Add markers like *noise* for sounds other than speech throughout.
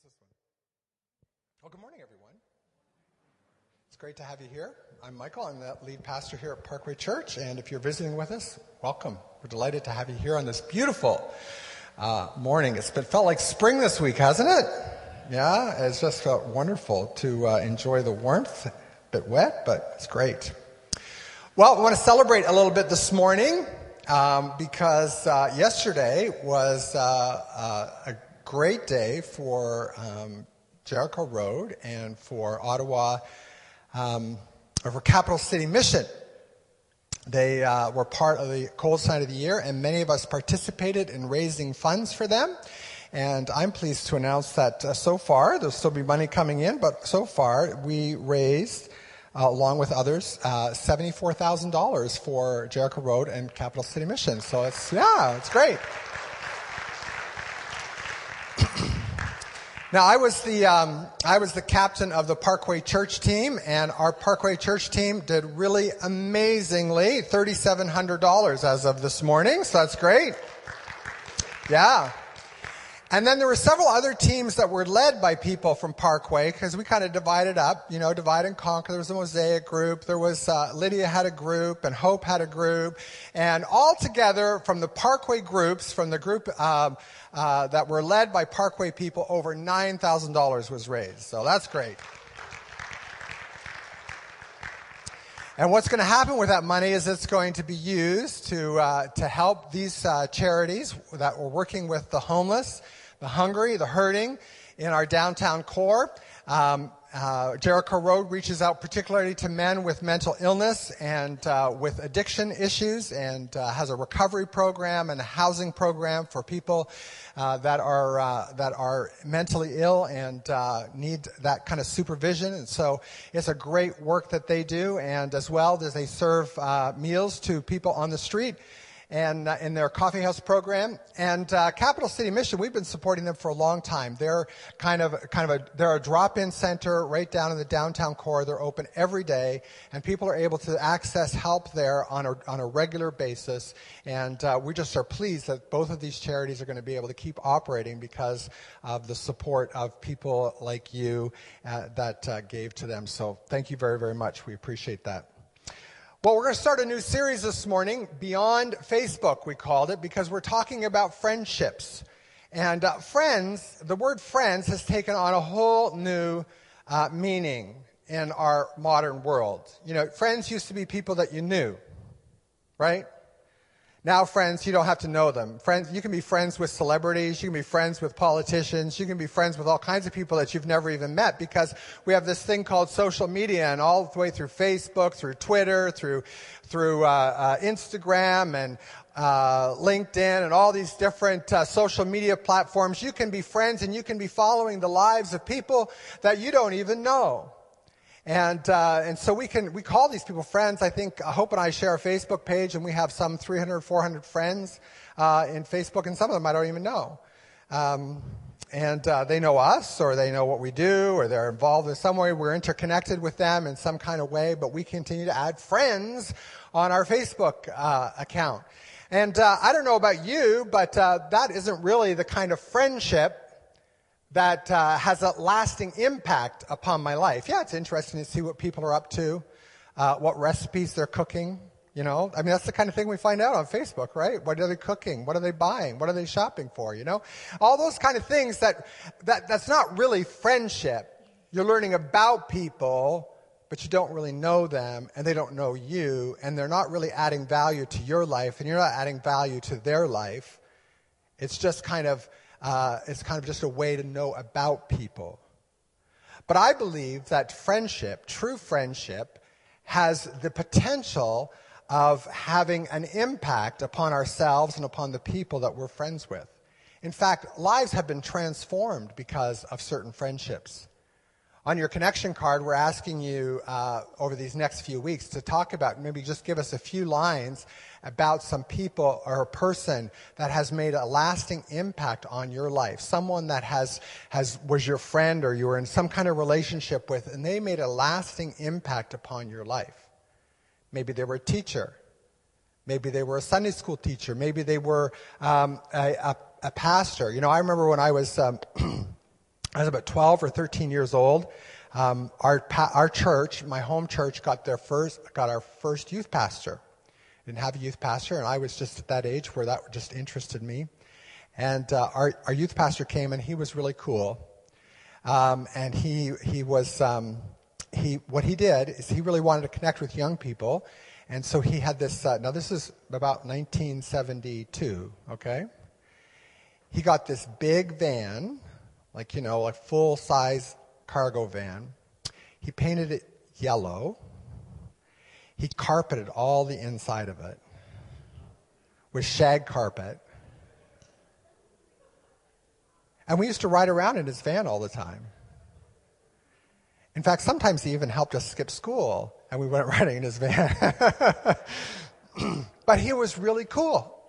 is this one? Well, good morning, everyone. It's great to have you here. I'm Michael. I'm the lead pastor here at Parkway Church. And if you're visiting with us, welcome. We're delighted to have you here on this beautiful uh, morning. It's been felt like spring this week, hasn't it? Yeah, it's just felt wonderful to uh, enjoy the warmth. A bit wet, but it's great. Well, we want to celebrate a little bit this morning um, because uh, yesterday was uh, uh, a great day for um, Jericho Road and for Ottawa, um, or for Capital City Mission. They uh, were part of the Coldest Night of the year, and many of us participated in raising funds for them. And I'm pleased to announce that uh, so far, there'll still be money coming in, but so far we raised, uh, along with others, uh, $74,000 for Jericho Road and Capital City Mission. So it's, yeah, it's great. Now, I was the um, I was the captain of the Parkway Church team, and our Parkway Church team did really amazingly, thirty seven hundred dollars as of this morning. So that's great. Yeah. And then there were several other teams that were led by people from Parkway because we kind of divided up, you know, divide and conquer. There was a Mosaic group. There was, uh, Lydia had a group and Hope had a group. And all together from the Parkway groups, from the group, um, uh, that were led by Parkway people, over $9,000 was raised. So that's great. And what's going to happen with that money is it's going to be used to, uh, to help these uh, charities that we're working with the homeless, the hungry, the hurting in our downtown core. Um, uh, Jericho Road reaches out particularly to men with mental illness and uh, with addiction issues and uh, has a recovery program and a housing program for people uh, that are uh, that are mentally ill and uh, need that kind of supervision. And so it's a great work that they do. And as well as they serve meals to people on the street and uh, in their coffee house program. And uh, Capital City Mission, we've been supporting them for a long time. They're kind of kind of a they're a drop-in center right down in the downtown core. They're open every day, and people are able to access help there on a on a regular basis. And uh, we just are pleased that both of these charities are going to be able to keep operating because of the support of people like you uh, that uh, gave to them. So thank you very very much. We appreciate that. Well, we're going to start a new series this morning, Beyond Facebook, we called it, because we're talking about friendships. And uh, friends, the word friends has taken on a whole new uh, meaning in our modern world. You know, friends used to be people that you knew, right? Now, friends, you don't have to know them. Friends, you can be friends with celebrities, you can be friends with politicians, you can be friends with all kinds of people that you've never even met because we have this thing called social media and all the way through Facebook, through Twitter, through, through uh, uh, Instagram and uh, LinkedIn and all these different uh, social media platforms. You can be friends and you can be following the lives of people that you don't even know. And, uh, and so we can, we call these people friends. I think uh, Hope and I share a Facebook page and we have some 300, 400 friends, uh, in Facebook and some of them I don't even know. Um, and uh, they know us or they know what we do or they're involved in some way. We're interconnected with them in some kind of way, but we continue to add friends on our Facebook uh, account. And uh, I don't know about you, but uh, that isn't really the kind of friendship that uh, has a lasting impact upon my life. Yeah, it's interesting to see what people are up to, uh, what recipes they're cooking. You know, I mean, that's the kind of thing we find out on Facebook, right? What are they cooking? What are they buying? What are they shopping for? You know, all those kind of things that, that that's not really friendship. You're learning about people, but you don't really know them and they don't know you and they're not really adding value to your life and you're not adding value to their life. It's just kind of uh, it's kind of just a way to know about people. But I believe that friendship, true friendship, has the potential of having an impact upon ourselves and upon the people that we're friends with. In fact, lives have been transformed because of certain friendships. On your connection card, we're asking you uh, over these next few weeks to talk about, maybe just give us a few lines about some people or a person that has made a lasting impact on your life. Someone that has, has, was your friend or you were in some kind of relationship with, and they made a lasting impact upon your life. Maybe they were a teacher. Maybe they were a Sunday school teacher. Maybe they were um, a, a, a, pastor. You know, I remember when I was. Um, *clears throat* I was about 12 or 13 years old. Um, our, our church, my home church, got their first, got our first youth pastor. Didn't have a youth pastor, and I was just at that age where that just interested me. And uh, our, our youth pastor came, and he was really cool. Um, and he he was um, he what he did is he really wanted to connect with young people, and so he had this. Uh, now this is about 1972. Okay, he got this big van, like you know, a full size cargo van. He painted it yellow. He carpeted all the inside of it with shag carpet. And we used to ride around in his van all the time. In fact, sometimes he even helped us skip school, and we went *laughs* riding in his van. *laughs* but he was really cool.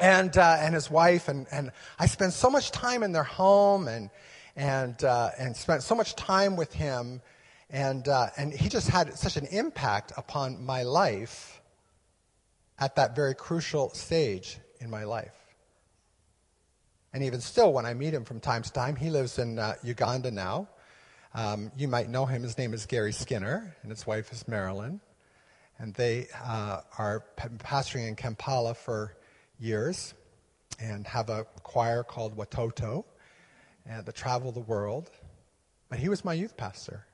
And, uh, and his wife, and, and I spent so much time in their home and, and, uh, and spent so much time with him. And, uh, and he just had such an impact upon my life at that very crucial stage in my life. And even still, when I meet him from time to time, he lives in uh, Uganda now. Um, you might know him. His name is Gary Skinner, and his wife is Marilyn. And they uh, are pastoring in Kampala for years and have a choir called Watoto uh, and to travel the world. But he was my youth pastor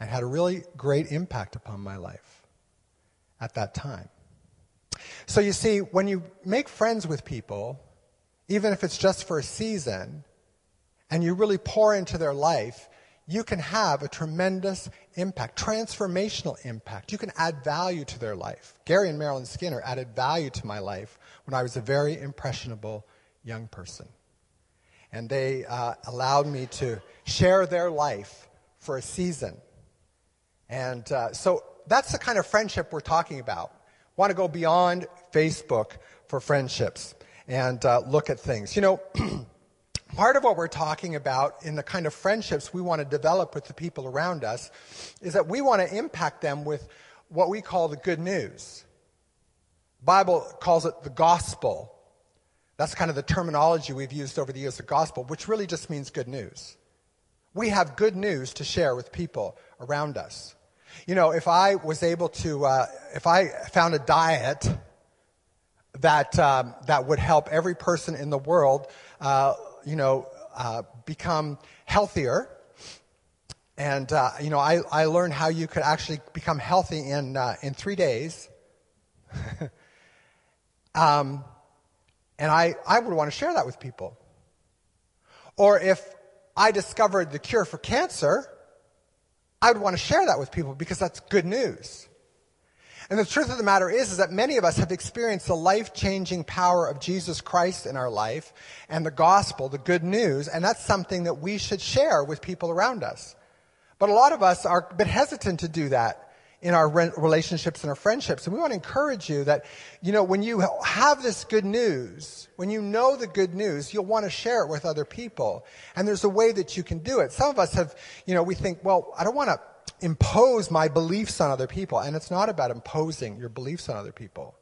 and had a really great impact upon my life at that time. So you see, when you make friends with people, even if it's just for a season, and you really pour into their life, you can have a tremendous impact, transformational impact. You can add value to their life. Gary and Marilyn Skinner added value to my life when I was a very impressionable young person. And they uh, allowed me to share their life for a season. And uh, so that's the kind of friendship we're talking about. Want to go beyond Facebook for friendships and uh, look at things. You know, *clears throat* part of what we're talking about in the kind of friendships we want to develop with the people around us is that we want to impact them with what we call the good news. Bible calls it the gospel. That's kind of the terminology we've used over the years, the gospel, which really just means good news. We have good news to share with people around us. You know, if I was able to, uh, if I found a diet that, um, that would help every person in the world, uh, you know, uh, become healthier. And, uh, you know, I, I learned how you could actually become healthy in, uh, in three days. *laughs* um, and I, I would want to share that with people. Or if I discovered the cure for cancer, I would want to share that with people because that's good news. And the truth of the matter is, is that many of us have experienced the life-changing power of Jesus Christ in our life and the gospel, the good news, and that's something that we should share with people around us. But a lot of us are a bit hesitant to do that in our relationships and our friendships. And we want to encourage you that, you know, when you have this good news, when you know the good news, you'll want to share it with other people. And there's a way that you can do it. Some of us have, you know, we think, well, I don't want to impose my beliefs on other people. And it's not about imposing your beliefs on other people.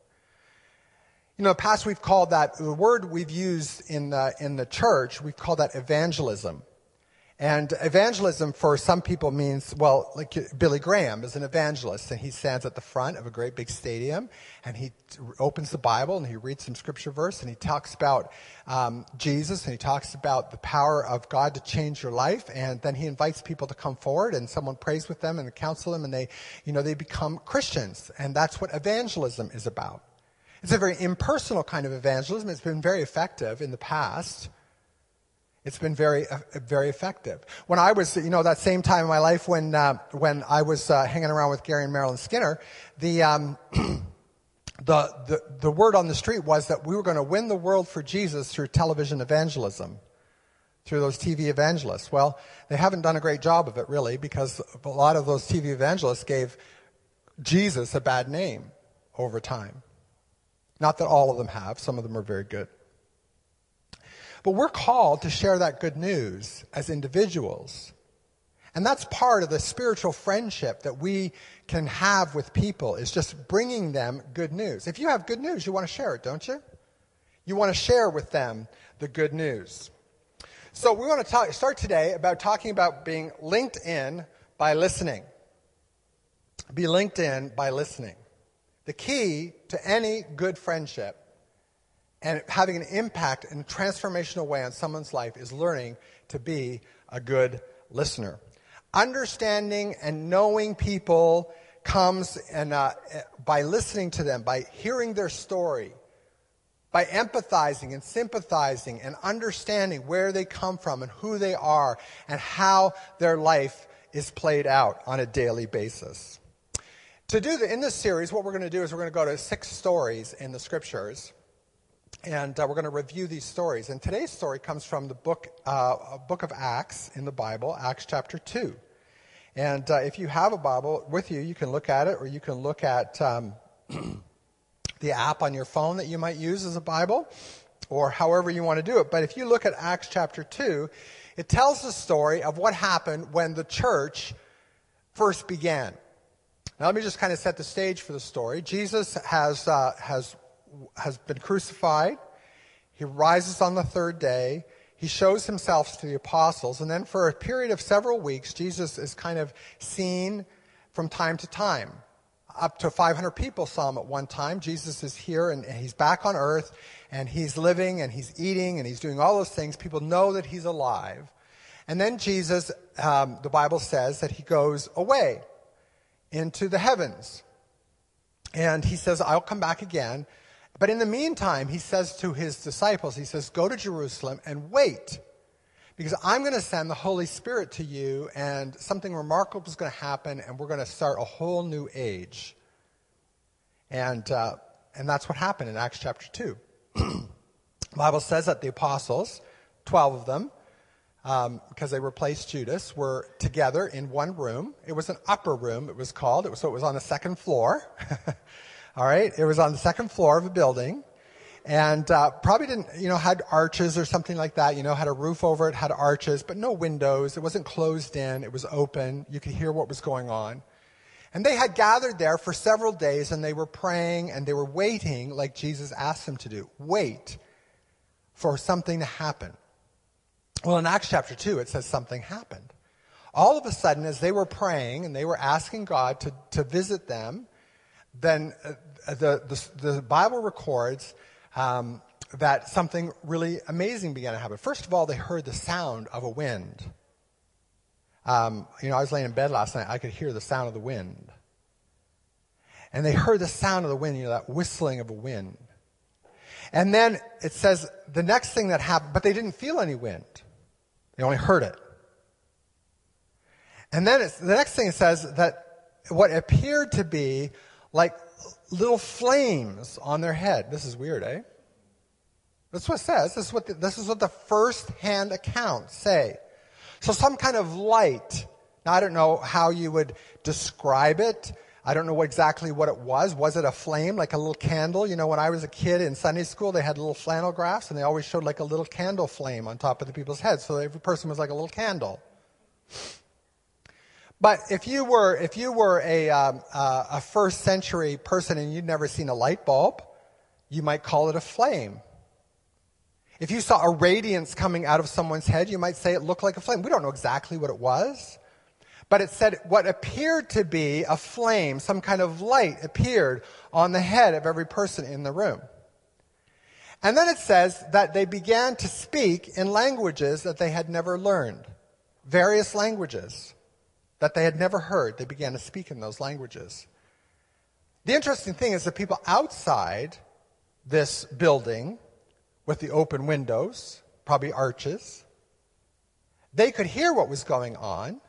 You know, the past we've called that, the word we've used in the, in the church, we've called that evangelism. And evangelism for some people means, well, like Billy Graham is an evangelist, and he stands at the front of a great big stadium, and he opens the Bible, and he reads some scripture verse, and he talks about um, Jesus, and he talks about the power of God to change your life, and then he invites people to come forward, and someone prays with them and counsel them, and they, you know, they become Christians, and that's what evangelism is about. It's a very impersonal kind of evangelism. It's been very effective in the past. It's been very, uh, very effective. When I was, you know, that same time in my life when, uh, when I was uh, hanging around with Gary and Marilyn Skinner, the, um, *clears throat* the, the, the word on the street was that we were going to win the world for Jesus through television evangelism, through those TV evangelists. Well, they haven't done a great job of it, really, because a lot of those TV evangelists gave Jesus a bad name over time. Not that all of them have, some of them are very good. But we're called to share that good news as individuals. And that's part of the spiritual friendship that we can have with people is just bringing them good news. If you have good news, you want to share it, don't you? You want to share with them the good news. So we want to talk, start today about talking about being linked in by listening. Be linked in by listening. The key to any good friendship and having an impact in a transformational way on someone's life is learning to be a good listener. Understanding and knowing people comes uh, by listening to them, by hearing their story, by empathizing and sympathizing and understanding where they come from and who they are and how their life is played out on a daily basis. To do the, in this series, what we're going to do is we're going to go to six stories in the scriptures, and uh, we're going to review these stories. And today's story comes from the book, uh, book of Acts in the Bible, Acts chapter 2. And uh, if you have a Bible with you, you can look at it, or you can look at um, *clears throat* the app on your phone that you might use as a Bible, or however you want to do it. But if you look at Acts chapter 2, it tells the story of what happened when the church first began. Now, let me just kind of set the stage for the story. Jesus has, uh, has, has been crucified. He rises on the third day. He shows himself to the apostles. And then for a period of several weeks, Jesus is kind of seen from time to time up to 500 people saw him at one time. Jesus is here and, he's back on earth and he's living and he's eating and he's doing all those things. People know that he's alive. And then Jesus, um, the Bible says that he goes away into the heavens. And he says, I'll come back again. But in the meantime, he says to his disciples, he says, go to Jerusalem and wait because I'm going to send the Holy Spirit to you, and something remarkable is going to happen, and we're going to start a whole new age. And, uh, and that's what happened in Acts chapter 2. the *clears throat* Bible says that the apostles, 12 of them, um, because they replaced Judas, were together in one room. It was an upper room, it was called. It was, so it was on the second floor. *laughs* All right? It was on the second floor of a building and uh, probably didn't, you know, had arches or something like that. You know, had a roof over it, had arches, but no windows. It wasn't closed in. It was open. You could hear what was going on. And they had gathered there for several days, and they were praying and they were waiting, like Jesus asked them to do. Wait for something to happen. Well, in Acts chapter 2, it says something happened. All of a sudden, as they were praying and they were asking God to, to visit them, then uh, the, the, the Bible records um, that something really amazing began to happen. First of all, they heard the sound of a wind. Um, you know, I was laying in bed last night, I could hear the sound of the wind. And they heard the sound of the wind, you know, that whistling of a wind. And then it says the next thing that happened, but they didn't feel any wind. They only heard it. And then the next thing it says that what appeared to be like little flames on their head. This is weird, eh? That's what it says. This is what the, this is what the first hand accounts say. So some kind of light. Now I don't know how you would describe it. I don't know what exactly what it was. Was it a flame, like a little candle? You know, when I was a kid in Sunday school, they had little flannel graphs, and they always showed like a little candle flame on top of the people's heads. So every person was like a little candle. But if you were, if you were a, um, uh, a first century person and you'd never seen a light bulb, you might call it a flame. If you saw a radiance coming out of someone's head, you might say it looked like a flame. We don't know exactly what it was. But it said what appeared to be a flame, some kind of light appeared on the head of every person in the room. And then it says that they began to speak in languages that they had never learned. Various languages that they had never heard. They began to speak in those languages. The interesting thing is that people outside this building with the open windows, probably arches, they could hear what was going on.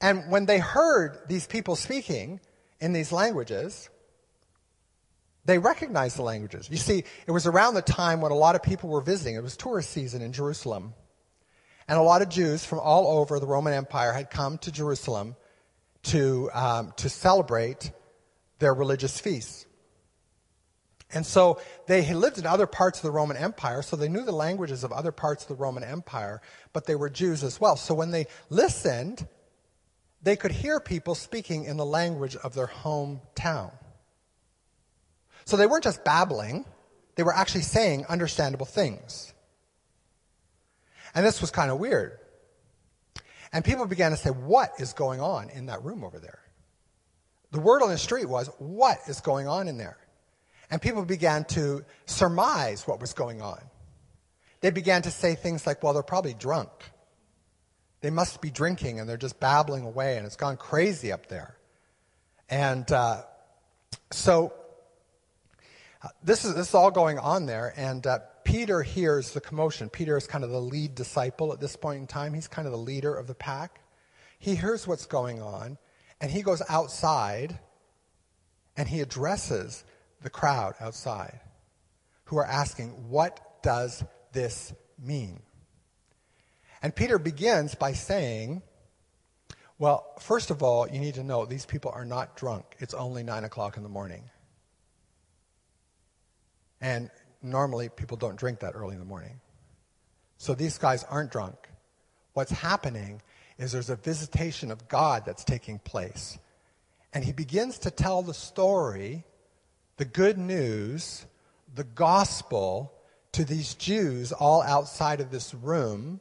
And when they heard these people speaking in these languages, they recognized the languages. You see, it was around the time when a lot of people were visiting. It was tourist season in Jerusalem. And a lot of Jews from all over the Roman Empire had come to Jerusalem to, um, to celebrate their religious feasts. And so they had lived in other parts of the Roman Empire, so they knew the languages of other parts of the Roman Empire, but they were Jews as well. So when they listened, they could hear people speaking in the language of their hometown. So they weren't just babbling, they were actually saying understandable things. And this was kind of weird. And people began to say, What is going on in that room over there? The word on the street was, What is going on in there? And people began to surmise what was going on. They began to say things like, Well, they're probably drunk. They must be drinking and they're just babbling away and it's gone crazy up there. And uh, so uh, this, is, this is all going on there. And uh, Peter hears the commotion. Peter is kind of the lead disciple at this point in time. He's kind of the leader of the pack. He hears what's going on, and he goes outside and he addresses the crowd outside who are asking, What does this mean? And Peter begins by saying, Well, first of all, you need to know these people are not drunk. It's only nine o'clock in the morning. And normally people don't drink that early in the morning. So these guys aren't drunk. What's happening is there's a visitation of God that's taking place. And he begins to tell the story, the good news, the gospel to these Jews all outside of this room.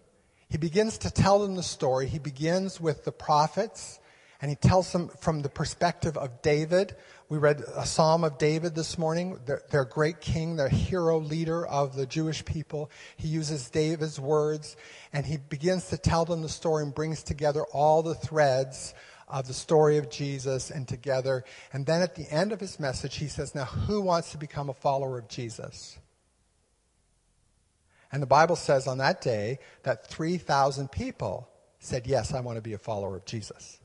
He begins to tell them the story. He begins with the prophets and he tells them from the perspective of David. We read a psalm of David this morning, their, their, great king, their hero leader of the Jewish people. He uses David's words and he begins to tell them the story and brings together all the threads of the story of Jesus and together. And then at the end of his message, he says, Now, who wants to become a follower of Jesus? And the Bible says on that day that 3,000 people said, Yes, I want to be a follower of Jesus.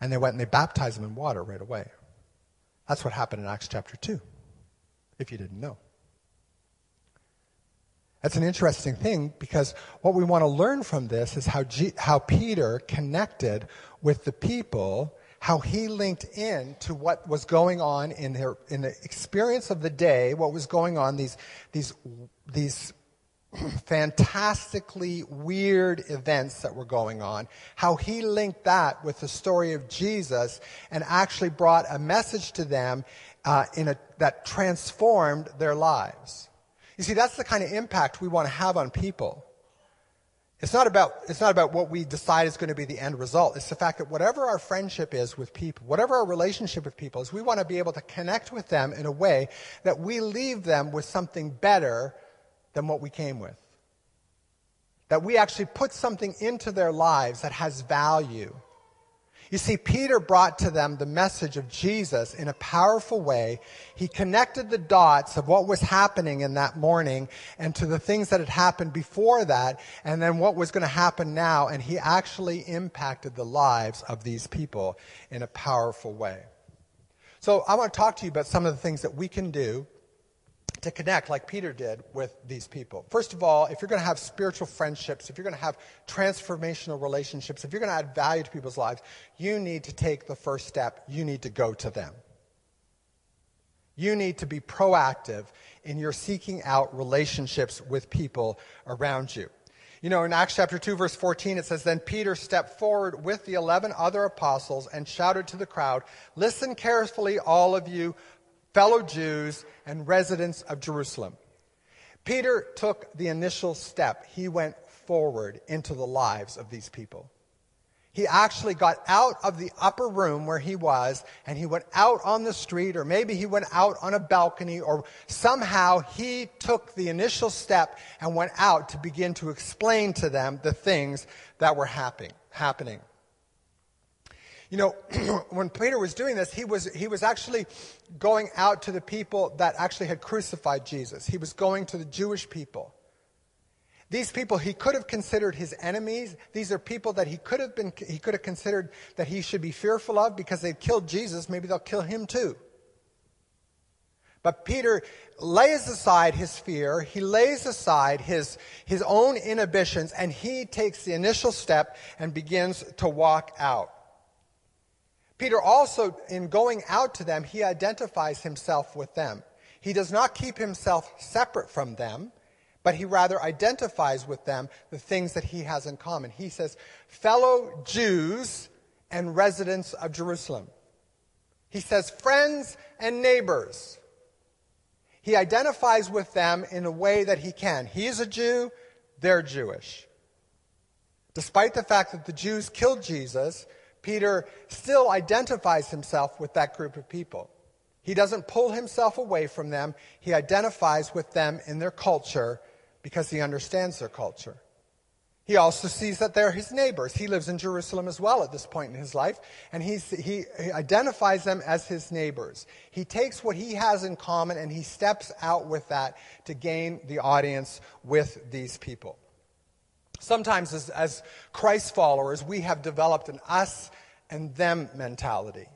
And they went and they baptized them in water right away. That's what happened in Acts chapter 2, if you didn't know. That's an interesting thing because what we want to learn from this is how, G- how Peter connected with the people, how he linked in to what was going on in, their, in the experience of the day, what was going on, these, these, these *clears throat* fantastically weird events that were going on, how he linked that with the story of Jesus and actually brought a message to them uh, in a, that transformed their lives. You see, that's the kind of impact we want to have on people. It's not about, it's not about what we decide is going to be the end result. It's the fact that whatever our friendship is with people, whatever our relationship with people is, we want to be able to connect with them in a way that we leave them with something better than what we came with. That we actually put something into their lives that has value. You see, Peter brought to them the message of Jesus in a powerful way. He connected the dots of what was happening in that morning and to the things that had happened before that, and then what was going to happen now, and he actually impacted the lives of these people in a powerful way. So I want to talk to you about some of the things that we can do to connect like Peter did with these people. First of all, if you're going to have spiritual friendships, if you're going to have transformational relationships, if you're going to add value to people's lives, you need to take the first step. You need to go to them. You need to be proactive in your seeking out relationships with people around you. You know, in Acts chapter 2, verse 14, it says, Then Peter stepped forward with the 11 other apostles and shouted to the crowd, Listen carefully, all of you fellow Jews, and residents of Jerusalem. Peter took the initial step. He went forward into the lives of these people. He actually got out of the upper room where he was and he went out on the street, or maybe he went out on a balcony, or somehow he took the initial step and went out to begin to explain to them the things that were happening. happening. You know, *clears throat* when Peter was doing this, he was, he was actually going out to the people that actually had crucified Jesus. He was going to the Jewish people. These people he could have considered his enemies. These are people that he could have been, he could have considered that he should be fearful of because they'd killed Jesus. Maybe they'll kill him too. But Peter lays aside his fear, he lays aside his, his own inhibitions, and he takes the initial step and begins to walk out. Peter also, in going out to them, he identifies himself with them. He does not keep himself separate from them, but he rather identifies with them the things that he has in common. He says, fellow Jews and residents of Jerusalem. He says, friends and neighbors. He identifies with them in a way that he can. He is a Jew, they're Jewish. Despite the fact that the Jews killed Jesus, Peter still identifies himself with that group of people. He doesn't pull himself away from them. He identifies with them in their culture because he understands their culture. He also sees that they're his neighbors. He lives in Jerusalem as well at this point in his life, and he, he identifies them as his neighbors. He takes what he has in common and he steps out with that to gain the audience with these people. Sometimes, as, as Christ followers, we have developed an us and them mentality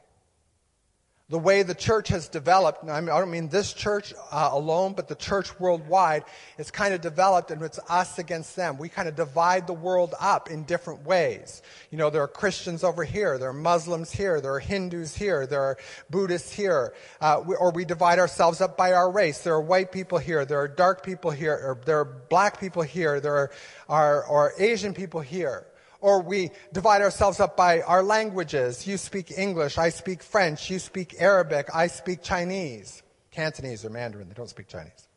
the way the church has developed, I, don't mean this church uh, alone, but the church worldwide, it's kind of developed and it's us against them. We kind of divide the world up in different ways. You know, there are Christians over here, there are Muslims here, there are Hindus here, there are Buddhists here, uh, we, or we divide ourselves up by our race. There are white people here, there are dark people here, or there are black people here, there are, are, are Asian people here. Or we divide ourselves up by our languages. You speak English, I speak French, you speak Arabic, I speak Chinese. Cantonese or Mandarin, they don't speak Chinese.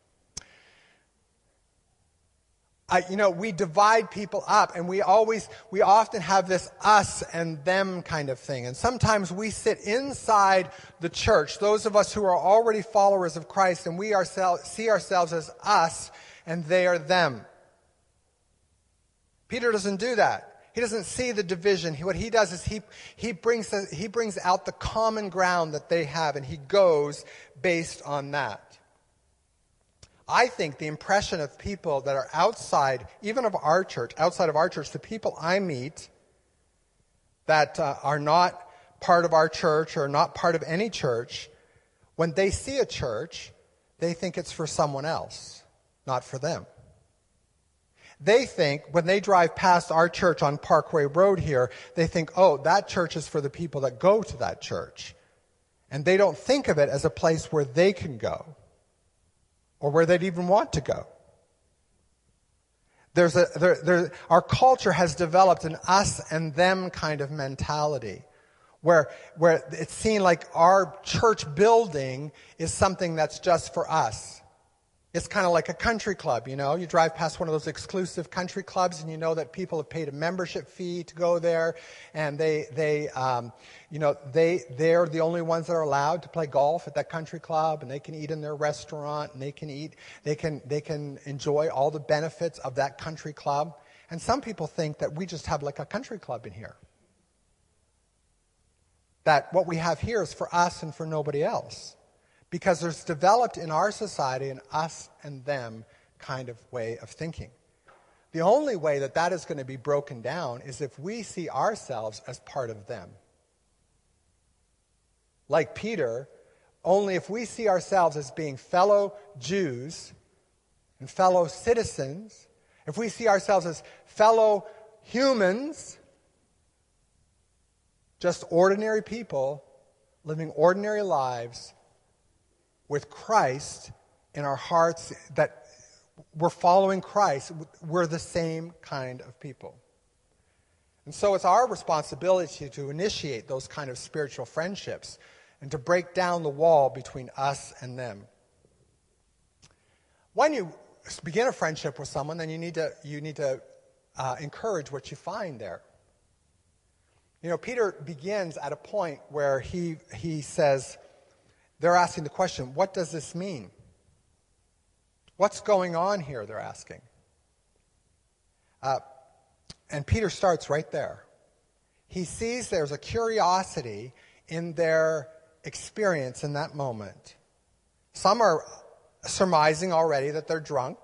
I, you know, we divide people up and we always, we often have this us and them kind of thing. And sometimes we sit inside the church, those of us who are already followers of Christ, and we ourselves, see ourselves as us and they are them. Peter doesn't do that. He doesn't see the division. What he does is he, he, brings, he brings out the common ground that they have, and he goes based on that. I think the impression of people that are outside, even of our church, outside of our church, the people I meet that uh, are not part of our church or not part of any church, when they see a church, they think it's for someone else, not for them. They think, when they drive past our church on Parkway Road here, they think, oh, that church is for the people that go to that church. And they don't think of it as a place where they can go or where they'd even want to go. There's a, there, there, our culture has developed an us and them kind of mentality where, where it's seen like our church building is something that's just for us. It's kind of like a country club, you know. You drive past one of those exclusive country clubs, and you know that people have paid a membership fee to go there, and they, they, um, you know, they, they're the only ones that are allowed to play golf at that country club, and they can eat in their restaurant, and they can eat, they can, they can enjoy all the benefits of that country club. And some people think that we just have like a country club in here. That what we have here is for us and for nobody else because there's developed in our society an us and them kind of way of thinking. The only way that that is going to be broken down is if we see ourselves as part of them. Like Peter, only if we see ourselves as being fellow Jews and fellow citizens, if we see ourselves as fellow humans, just ordinary people living ordinary lives with Christ in our hearts, that we're following Christ, we're the same kind of people. And so it's our responsibility to initiate those kind of spiritual friendships and to break down the wall between us and them. When you begin a friendship with someone, then you need to, you need to uh, encourage what you find there. You know, Peter begins at a point where he, he says, they're asking the question what does this mean? What's going on here? They're asking. Uh, and Peter starts right there. He sees there's a curiosity in their experience in that moment. Some are surmising already that they're drunk.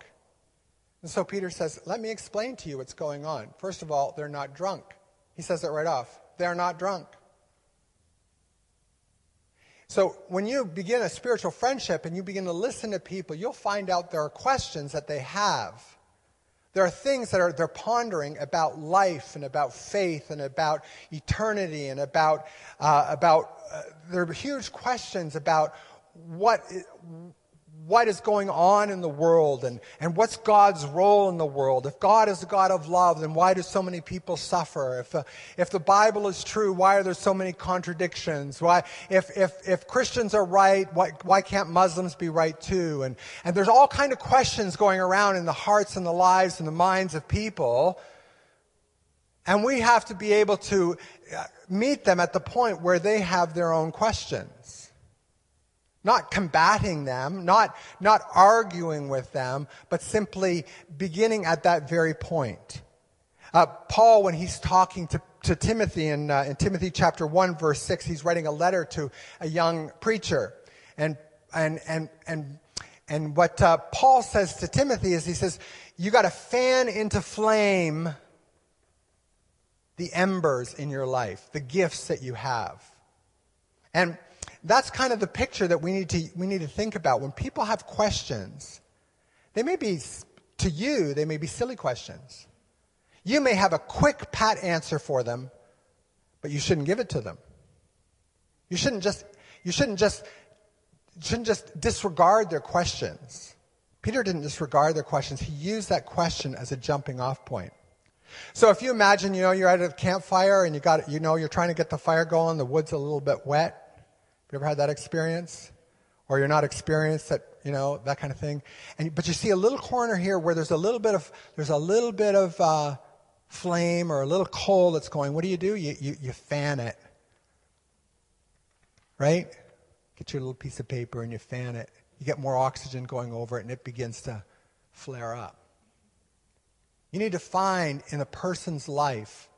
And so Peter says, Let me explain to you what's going on. First of all, they're not drunk. He says it right off. They're not drunk. So when you begin a spiritual friendship and you begin to listen to people, you'll find out there are questions that they have. There are things that are, they're pondering about life and about faith and about eternity and about, uh, about uh, there are huge questions about what, what is going on in the world and, and what's God's role in the world. If God is a God of love, then why do so many people suffer? If, uh, if the Bible is true, why are there so many contradictions? Why, if, if, if Christians are right, why, why can't Muslims be right too? And, and there's all kind of questions going around in the hearts and the lives and the minds of people. And we have to be able to uh, meet them at the point where they have their own questions not combating them, not, not arguing with them, but simply beginning at that very point. Uh, Paul, when he's talking to, to Timothy in, uh, in Timothy chapter 1, verse 6, he's writing a letter to a young preacher. And, and, and, and, and what uh, Paul says to Timothy is he says, You got to fan into flame the embers in your life, the gifts that you have. And that's kind of the picture that we need to, we need to think about. When people have questions, they may be, to you, they may be silly questions. You may have a quick, pat answer for them, but you shouldn't give it to them. You shouldn't just, you shouldn't just, shouldn't just disregard their questions. Peter didn't disregard their questions. He used that question as a jumping off point. So if you imagine, you know, you're at a campfire and you got, you know, you're trying to get the fire going, the wood's a little bit wet. You ever had that experience? Or you're not experienced at, you know, that kind of thing. And, but you see a little corner here where there's a little bit of, there's a little bit of uh, flame or a little coal that's going. What do you do? You, you, you fan it. Right? Get your little piece of paper and you fan it. You get more oxygen going over it and it begins to flare up. You need to find in a person's life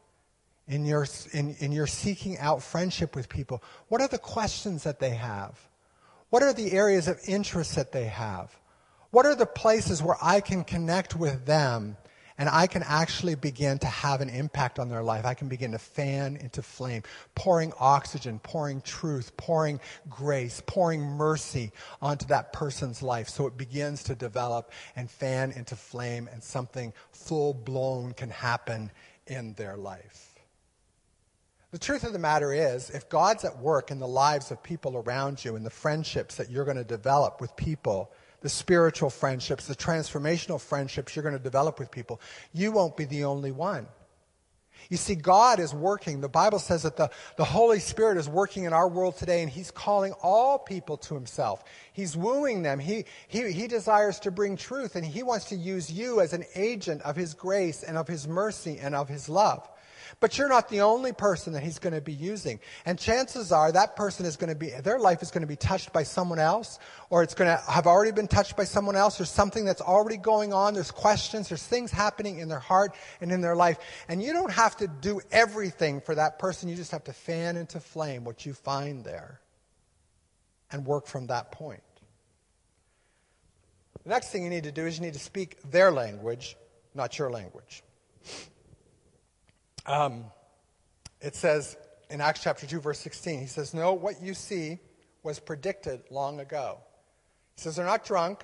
in your, in, in your seeking out friendship with people, what are the questions that they have? What are the areas of interest that they have? What are the places where I can connect with them and I can actually begin to have an impact on their life? I can begin to fan into flame, pouring oxygen, pouring truth, pouring grace, pouring mercy onto that person's life so it begins to develop and fan into flame and something full blown can happen in their life. The truth of the matter is, if God's at work in the lives of people around you and the friendships that you're going to develop with people, the spiritual friendships, the transformational friendships you're going to develop with people, you won't be the only one. You see, God is working. The Bible says that the, the Holy Spirit is working in our world today, and He's calling all people to Himself. He's wooing them. He, he, he desires to bring truth, and He wants to use you as an agent of His grace and of His mercy and of His love. But you're not the only person that he's going to be using. And chances are that person is going to be, their life is going to be touched by someone else, or it's going to have already been touched by someone else. There's something that's already going on. There's questions. There's things happening in their heart and in their life. And you don't have to do everything for that person. You just have to fan into flame what you find there and work from that point. The next thing you need to do is you need to speak their language, not your language. Um, it says in Acts chapter 2, verse 16, he says, No, what you see was predicted long ago. He says, They're not drunk.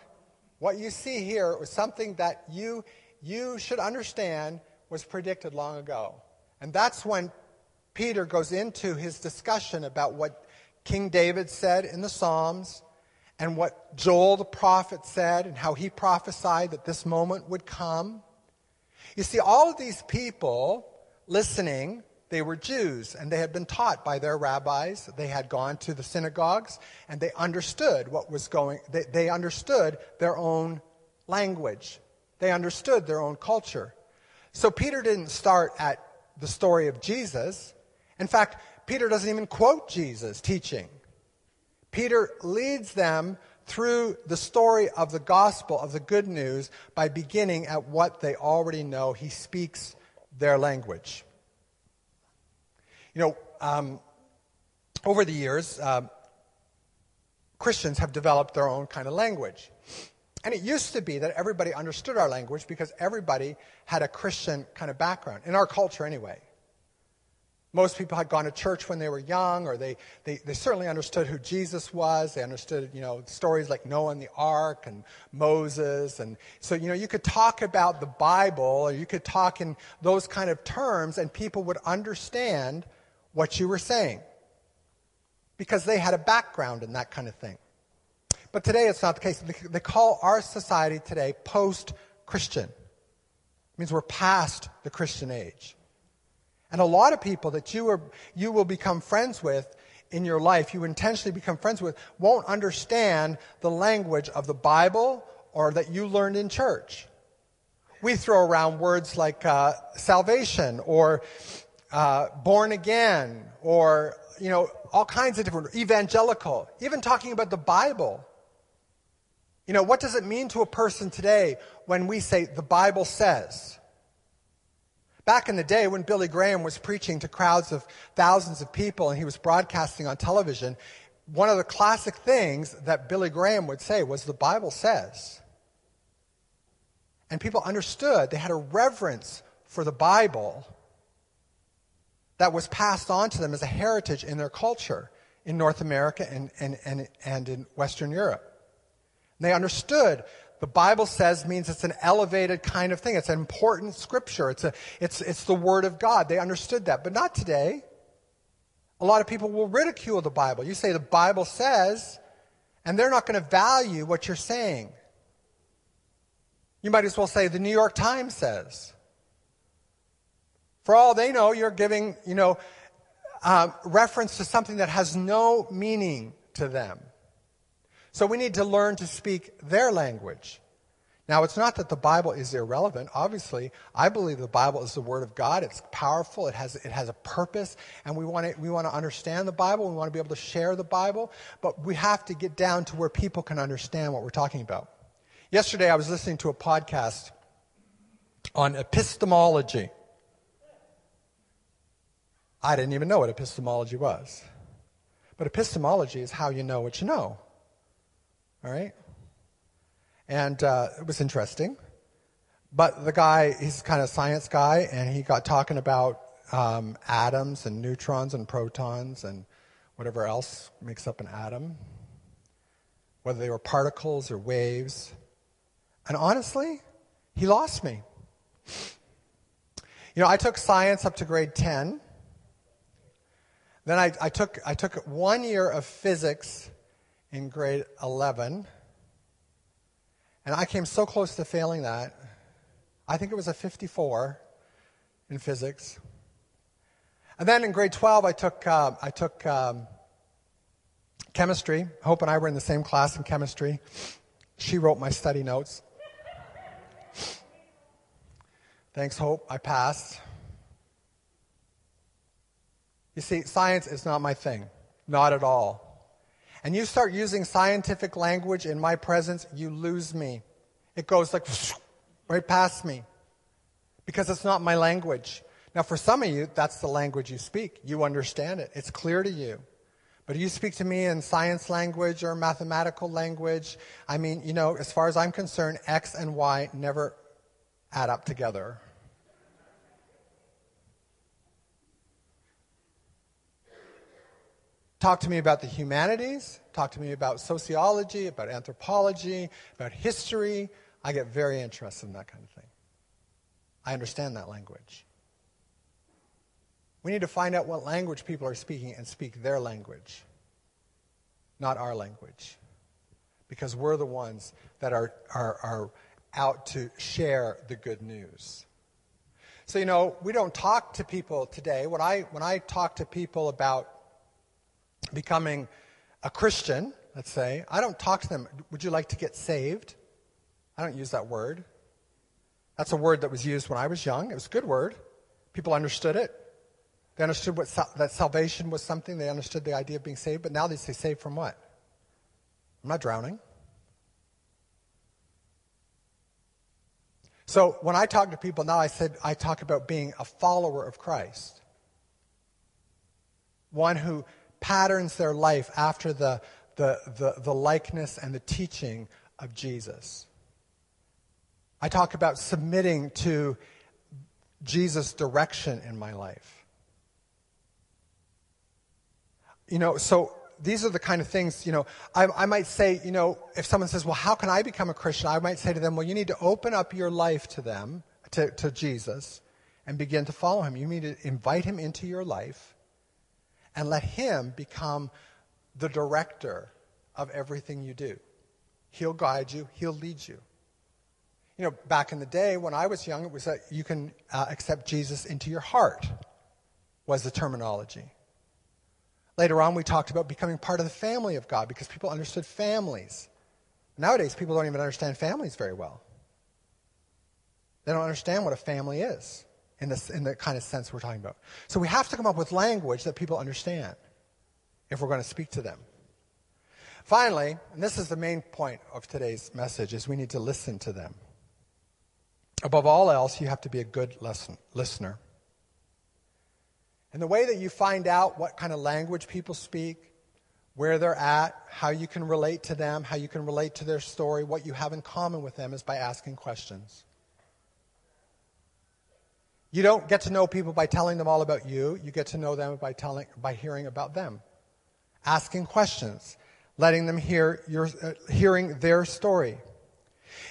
What you see here was something that you, you should understand was predicted long ago. And that's when Peter goes into his discussion about what King David said in the Psalms and what Joel the prophet said and how he prophesied that this moment would come. You see, all of these people listening, they were Jews and they had been taught by their rabbis. They had gone to the synagogues and they understood what was going, they, they understood their own language. They understood their own culture. So Peter didn't start at the story of Jesus. In fact, Peter doesn't even quote Jesus teaching. Peter leads them through the story of the gospel, of the good news, by beginning at what they already know. He speaks their language. You know, um, over the years, uh, Christians have developed their own kind of language. And it used to be that everybody understood our language because everybody had a Christian kind of background, in our culture anyway. Most people had gone to church when they were young, or they, they, they certainly understood who Jesus was. They understood, you know, stories like Noah and the ark and Moses. And so, you know, you could talk about the Bible, or you could talk in those kind of terms, and people would understand what you were saying because they had a background in that kind of thing. But today it's not the case. They call our society today post Christian. It means we're past the Christian age. And a lot of people that you, are, you will become friends with in your life, you intentionally become friends with, won't understand the language of the Bible or that you learned in church. We throw around words like uh, salvation or uh, born again or, you know, all kinds of different, evangelical, even talking about the Bible. You know, what does it mean to a person today when we say the Bible says? Back in the day when Billy Graham was preaching to crowds of thousands of people and he was broadcasting on television, one of the classic things that Billy Graham would say was the Bible says. And people understood, they had a reverence for the Bible that was passed on to them as a heritage in their culture in North America and, and, and, and in Western Europe. And they understood the Bible says means it's an elevated kind of thing. It's an important scripture. It's, a, it's, it's the Word of God. They understood that. But not today. A lot of people will ridicule the Bible. You say the Bible says, and they're not going to value what you're saying. You might as well say the New York Times says. For all they know, you're giving, you know, um, reference to something that has no meaning to them. So we need to learn to speak their language. Now, it's not that the Bible is irrelevant. Obviously, I believe the Bible is the Word of God. It's powerful. It has, it has a purpose. And we want, to, we want to understand the Bible. We want to be able to share the Bible. But we have to get down to where people can understand what we're talking about. Yesterday, I was listening to a podcast on epistemology. I didn't even know what epistemology was. But epistemology is how you know what you know. All right? And uh, it was interesting. But the guy, he's kind of science guy, and he got talking about um, atoms and neutrons and protons and whatever else makes up an atom, whether they were particles or waves. And honestly, he lost me. You know, I took science up to grade 10. Then I, I, took, I took one year of physics in grade 11. And I came so close to failing that. I think it was a 54 in physics. And then in grade 12, I took, uh, I took um, chemistry. Hope and I were in the same class in chemistry. She wrote my study notes. Thanks, Hope. I passed. You see, science is not my thing. Not at all and you start using scientific language in my presence, you lose me. It goes like *laughs* right past me because it's not my language. Now, for some of you, that's the language you speak. You understand it, it's clear to you. But you speak to me in science language or mathematical language. I mean, you know, as far as I'm concerned, X and Y never add up together. Talk to me about the humanities. Talk to me about sociology, about anthropology, about history. I get very interested in that kind of thing. I understand that language. We need to find out what language people are speaking and speak their language, not our language. Because we're the ones that are, are, are out to share the good news. So, you know, we don't talk to people today. When I, when I talk to people about becoming a Christian, let's say, I don't talk to them, would you like to get saved? I don't use that word. That's a word that was used when I was young. It was a good word. People understood it. They understood what, that salvation was something. They understood the idea of being saved. But now they say, saved from what? I'm not drowning. So when I talk to people now, I said I talk about being a follower of Christ. One who patterns their life after the, the, the, the likeness and the teaching of Jesus. I talk about submitting to Jesus' direction in my life. You know, so these are the kind of things, you know, I, I, might say, you know, if someone says, well, how can I become a Christian? I might say to them, well, you need to open up your life to them, to, to Jesus, and begin to follow him. You need to invite him into your life and let Him become the director of everything you do. He'll guide you, He'll lead you. You know, back in the day when I was young, it was that you can uh, accept Jesus into your heart, was the terminology. Later on, we talked about becoming part of the family of God because people understood families. Nowadays, people don't even understand families very well. They don't understand what a family is in, in the kind of sense we're talking about. So we have to come up with language that people understand if we're going to speak to them. Finally, and this is the main point of today's message, is we need to listen to them. Above all else, you have to be a good listen, listener. And the way that you find out what kind of language people speak, where they're at, how you can relate to them, how you can relate to their story, what you have in common with them is by asking questions. You don't get to know people by telling them all about you. You get to know them by, telling, by hearing about them, asking questions, letting them hear your, uh, hearing their story.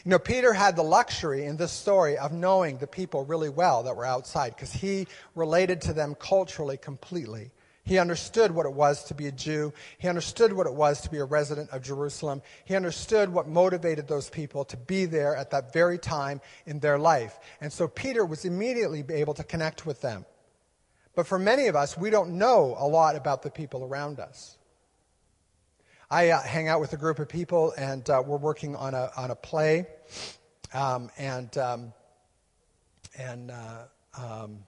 You know, Peter had the luxury in this story of knowing the people really well that were outside because he related to them culturally completely. He understood what it was to be a Jew. He understood what it was to be a resident of Jerusalem. He understood what motivated those people to be there at that very time in their life. And so Peter was immediately able to connect with them. But for many of us, we don't know a lot about the people around us. I uh, hang out with a group of people, and uh, we're working on a, on a play. Um, and um, and uh, um,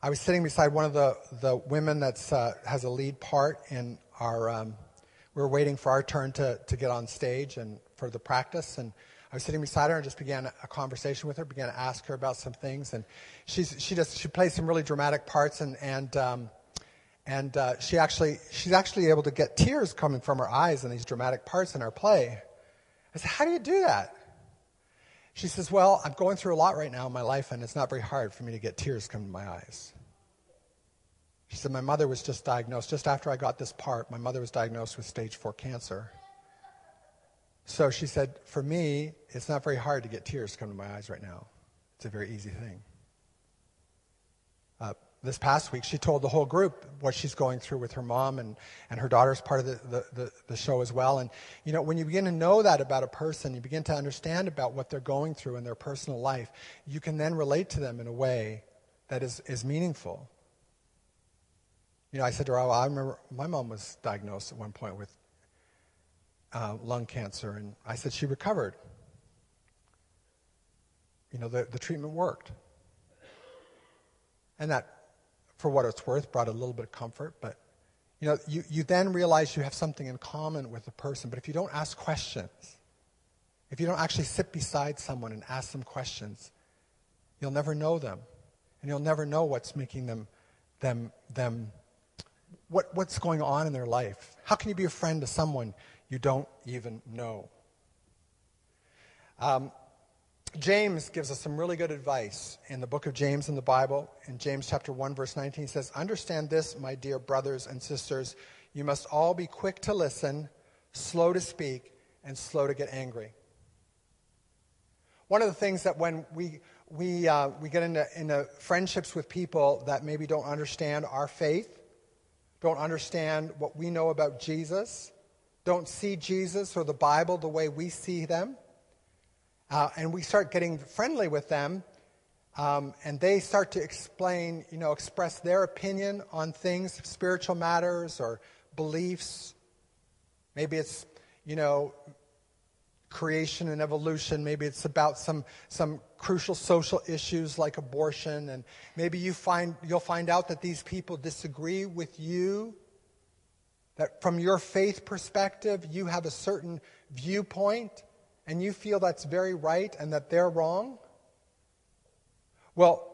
I was sitting beside one of the, the women that uh, has a lead part in our. Um, we were waiting for our turn to, to get on stage and for the practice, and I was sitting beside her and just began a conversation with her. Began to ask her about some things, and she's she just, she plays some really dramatic parts, and and um, and uh, she actually she's actually able to get tears coming from her eyes in these dramatic parts in our play. I said, "How do you do that?" She says, Well, I'm going through a lot right now in my life, and it's not very hard for me to get tears come to my eyes. She said, My mother was just diagnosed, just after I got this part, my mother was diagnosed with stage four cancer. So she said, For me, it's not very hard to get tears come to my eyes right now. It's a very easy thing. This past week, she told the whole group what she's going through with her mom, and, and her daughter's part of the, the, the, the, show as well. And, you know, when you begin to know that about a person, you begin to understand about what they're going through in their personal life, you can then relate to them in a way that is, is meaningful. You know, I said to her, oh, I remember my mom was diagnosed at one point with uh, lung cancer, and I said she recovered. You know, the, the treatment worked. And that for what it's worth, brought a little bit of comfort. But, you know, you, you then realize you have something in common with the person. But if you don't ask questions, if you don't actually sit beside someone and ask them questions, you'll never know them. And you'll never know what's making them, them, them what, what's going on in their life. How can you be a friend to someone you don't even know? Um, James gives us some really good advice in the book of James in the Bible. In James chapter 1 verse 19 he says, "Understand this, my dear brothers and sisters, you must all be quick to listen, slow to speak, and slow to get angry." One of the things that when we we uh, we get into, into friendships with people that maybe don't understand our faith, don't understand what we know about Jesus, don't see Jesus or the Bible the way we see them uh, and we start getting friendly with them, um, and they start to explain, you know, express their opinion on things, spiritual matters or beliefs. Maybe it's, you know, creation and evolution. Maybe it's about some, some crucial social issues like abortion. And maybe you find, you'll find out that these people disagree with you, that from your faith perspective, you have a certain viewpoint and you feel that's very right and that they're wrong? Well,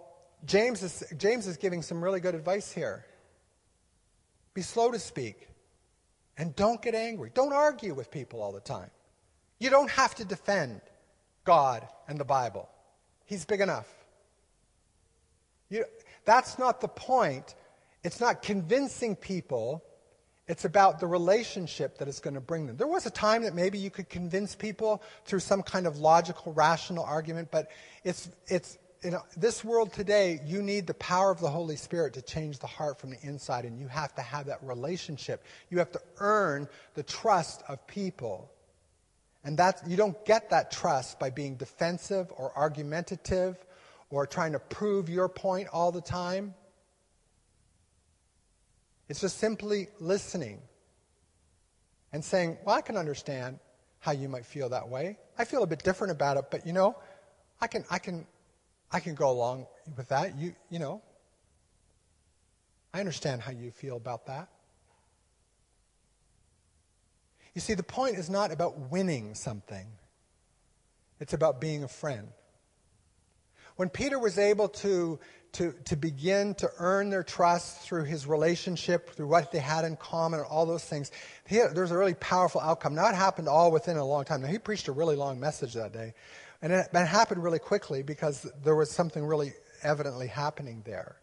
James is, James is giving some really good advice here. Be slow to speak and don't get angry. Don't argue with people all the time. You don't have to defend God and the Bible, He's big enough. You, that's not the point. It's not convincing people it's about the relationship that is going to bring them. There was a time that maybe you could convince people through some kind of logical, rational argument, but it's, it's, you know, this world today, you need the power of the Holy Spirit to change the heart from the inside, and you have to have that relationship. You have to earn the trust of people. And that, you don't get that trust by being defensive or argumentative or trying to prove your point all the time. It's just simply listening and saying, Well, I can understand how you might feel that way. I feel a bit different about it, but you know, I can, I can, I can go along with that. You, you know, I understand how you feel about that. You see, the point is not about winning something, it's about being a friend. When Peter was able to, to, to begin to earn their trust through his relationship, through what they had in common, and all those things, had, there was a really powerful outcome. Now, it happened all within a long time. Now, he preached a really long message that day. And it, it happened really quickly because there was something really evidently happening there.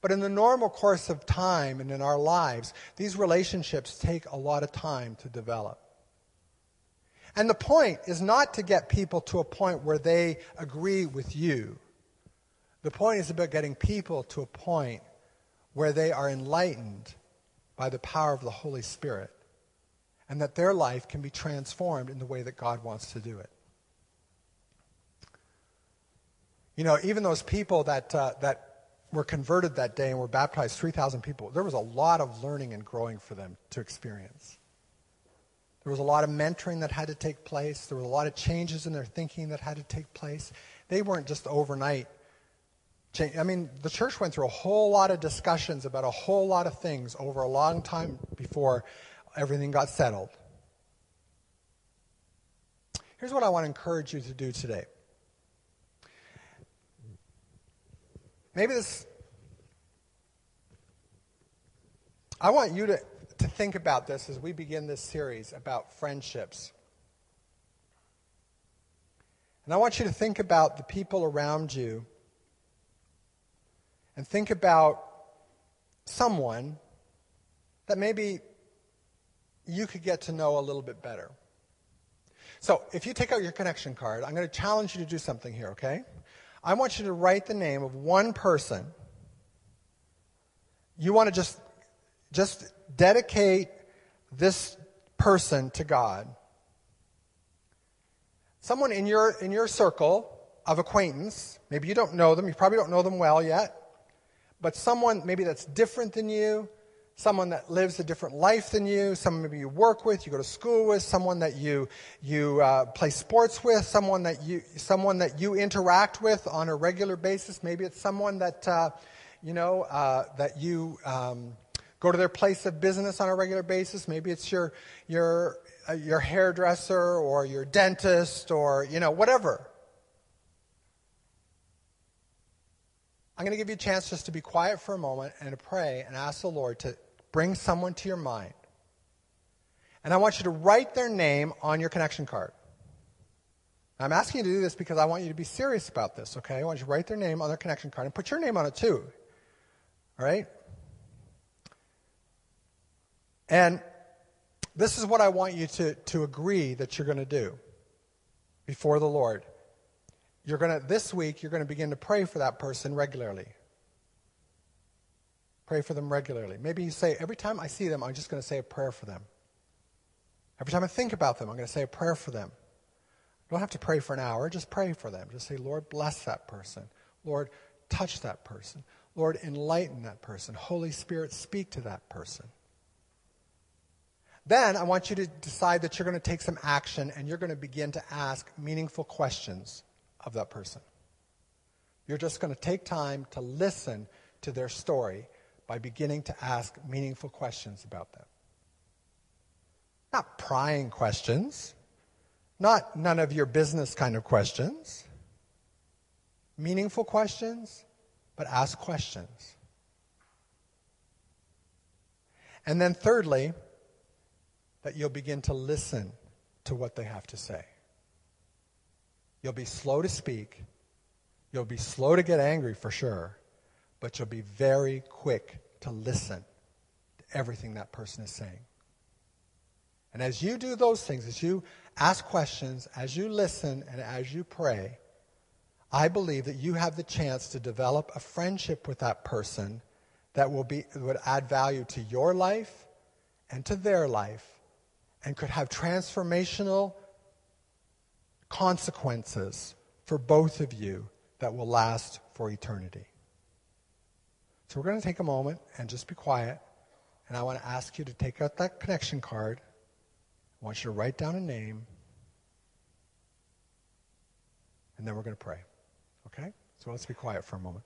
But in the normal course of time and in our lives, these relationships take a lot of time to develop. And the point is not to get people to a point where they agree with you. The point is about getting people to a point where they are enlightened by the power of the Holy Spirit and that their life can be transformed in the way that God wants to do it. You know, even those people that, uh, that were converted that day and were baptized, 3,000 people, there was a lot of learning and growing for them to experience. There was a lot of mentoring that had to take place. There were a lot of changes in their thinking that had to take place. They weren't just overnight. Change. I mean, the church went through a whole lot of discussions about a whole lot of things over a long time before everything got settled. Here's what I want to encourage you to do today. Maybe this. I want you to to think about this as we begin this series about friendships. And I want you to think about the people around you and think about someone that maybe you could get to know a little bit better. So, if you take out your connection card, I'm going to challenge you to do something here, okay? I want you to write the name of one person. You want to just just dedicate this person to God. Someone in your, in your circle of acquaintance, maybe you don't know them, you probably don't know them well yet, but someone maybe that's different than you, someone that lives a different life than you, someone maybe you work with, you go to school with, someone that you, you uh, play sports with, someone that, you, someone that you interact with on a regular basis. Maybe it's someone that, uh, you know, uh, that you. Um, go to their place of business on a regular basis. Maybe it's your, your, uh, your hairdresser or your dentist or, you know, whatever. I'm going to give you a chance just to be quiet for a moment and to pray and ask the Lord to bring someone to your mind. And I want you to write their name on your connection card. I'm asking you to do this because I want you to be serious about this, okay? I want you to write their name on their connection card and put your name on it too. All right? And this is what I want you to, to agree that you're going to do before the Lord. You're going to, this week, you're going to begin to pray for that person regularly. Pray for them regularly. Maybe you say, every time I see them, I'm just going to say a prayer for them. Every time I think about them, I'm going to say a prayer for them. You don't have to pray for an hour, just pray for them. Just say, Lord, bless that person. Lord, touch that person. Lord, enlighten that person. Holy Spirit, speak to that person. Then I want you to decide that you're going to take some action and you're going to begin to ask meaningful questions of that person. You're just going to take time to listen to their story by beginning to ask meaningful questions about them. Not prying questions, not none of your business kind of questions. Meaningful questions, but ask questions. And then, thirdly, that you'll begin to listen to what they have to say. You'll be slow to speak. You'll be slow to get angry for sure, but you'll be very quick to listen to everything that person is saying. And as you do those things, as you ask questions, as you listen, and as you pray, I believe that you have the chance to develop a friendship with that person that will be, would add value to your life and to their life and could have transformational consequences for both of you that will last for eternity. So we're going to take a moment and just be quiet. And I want to ask you to take out that connection card. I want you to write down a name. And then we're going to pray. Okay? So let's be quiet for a moment.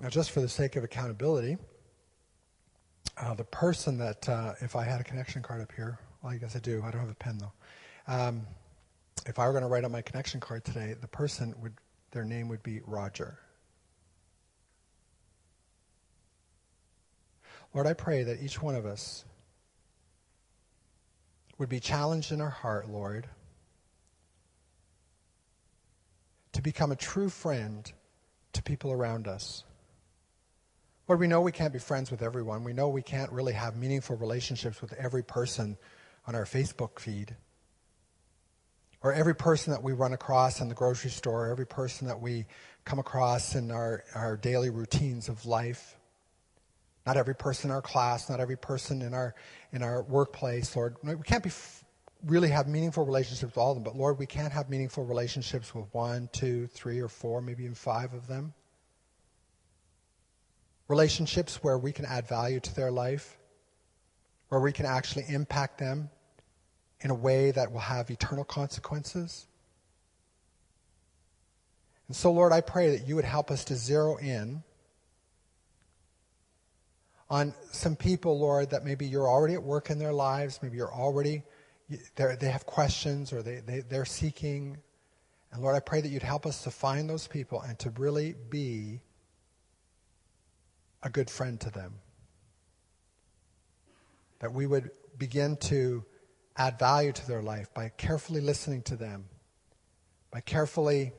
Now, just for the sake of accountability, uh, the person that, uh, if I had a connection card up here, well, I guess I do. I don't have a pen though. Um, if I were going to write on my connection card today, the person would, their name would be Roger. Lord, I pray that each one of us would be challenged in our heart, Lord, to become a true friend to people around us. Lord, we know we can't be friends with everyone. We know we can't really have meaningful relationships with every person on our Facebook feed. Or every person that we run across in the grocery store, every person that we come across in our, our daily routines of life. Not every person in our class, not every person in our, in our workplace, Lord. We can't be really have meaningful relationships with all of them, but Lord, we can't have meaningful relationships with one, two, three, or four, maybe even five of them relationships where we can add value to their life, where we can actually impact them in a way that will have eternal consequences. And so, Lord, I pray that you would help us to zero in on some people, Lord, that maybe you're already at work in their lives, maybe you're already, they they have questions or they, they, they're seeking. And Lord, I pray that you'd help us to find those people and to really be a good friend to them. That we would begin to add value to their life by carefully listening to them, by carefully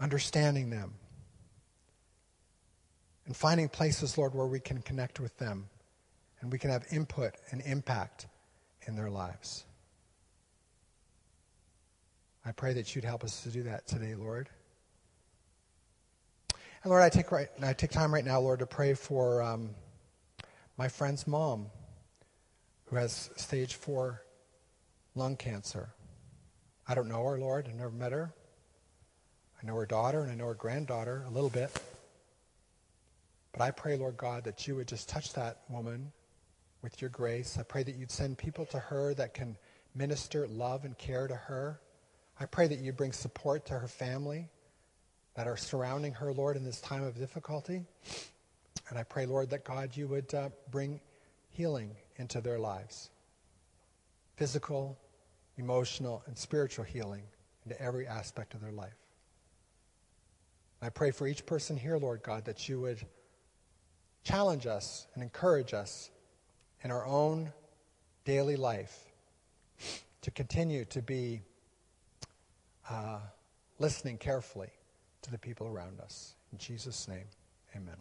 understanding them, and finding places, Lord, where we can connect with them and we can have input and impact in their lives. I pray that you'd help us to do that today, Lord. And Lord, I take right, I take time right now, Lord, to pray for um, my friend's mom, who has stage four lung cancer. I don't know her, Lord. I've never met her. I know her daughter and I know her granddaughter a little bit. But I pray, Lord God, that you would just touch that woman with your grace. I pray that you'd send people to her that can minister love and care to her. I pray that you bring support to her family that are surrounding her, Lord, in this time of difficulty. And I pray, Lord, that God, you would uh, bring healing into their lives physical, emotional, and spiritual healing into every aspect of their life. I pray for each person here, Lord God, that you would challenge us and encourage us in our own daily life to continue to be uh, listening carefully to the people around us. In Jesus' name, amen.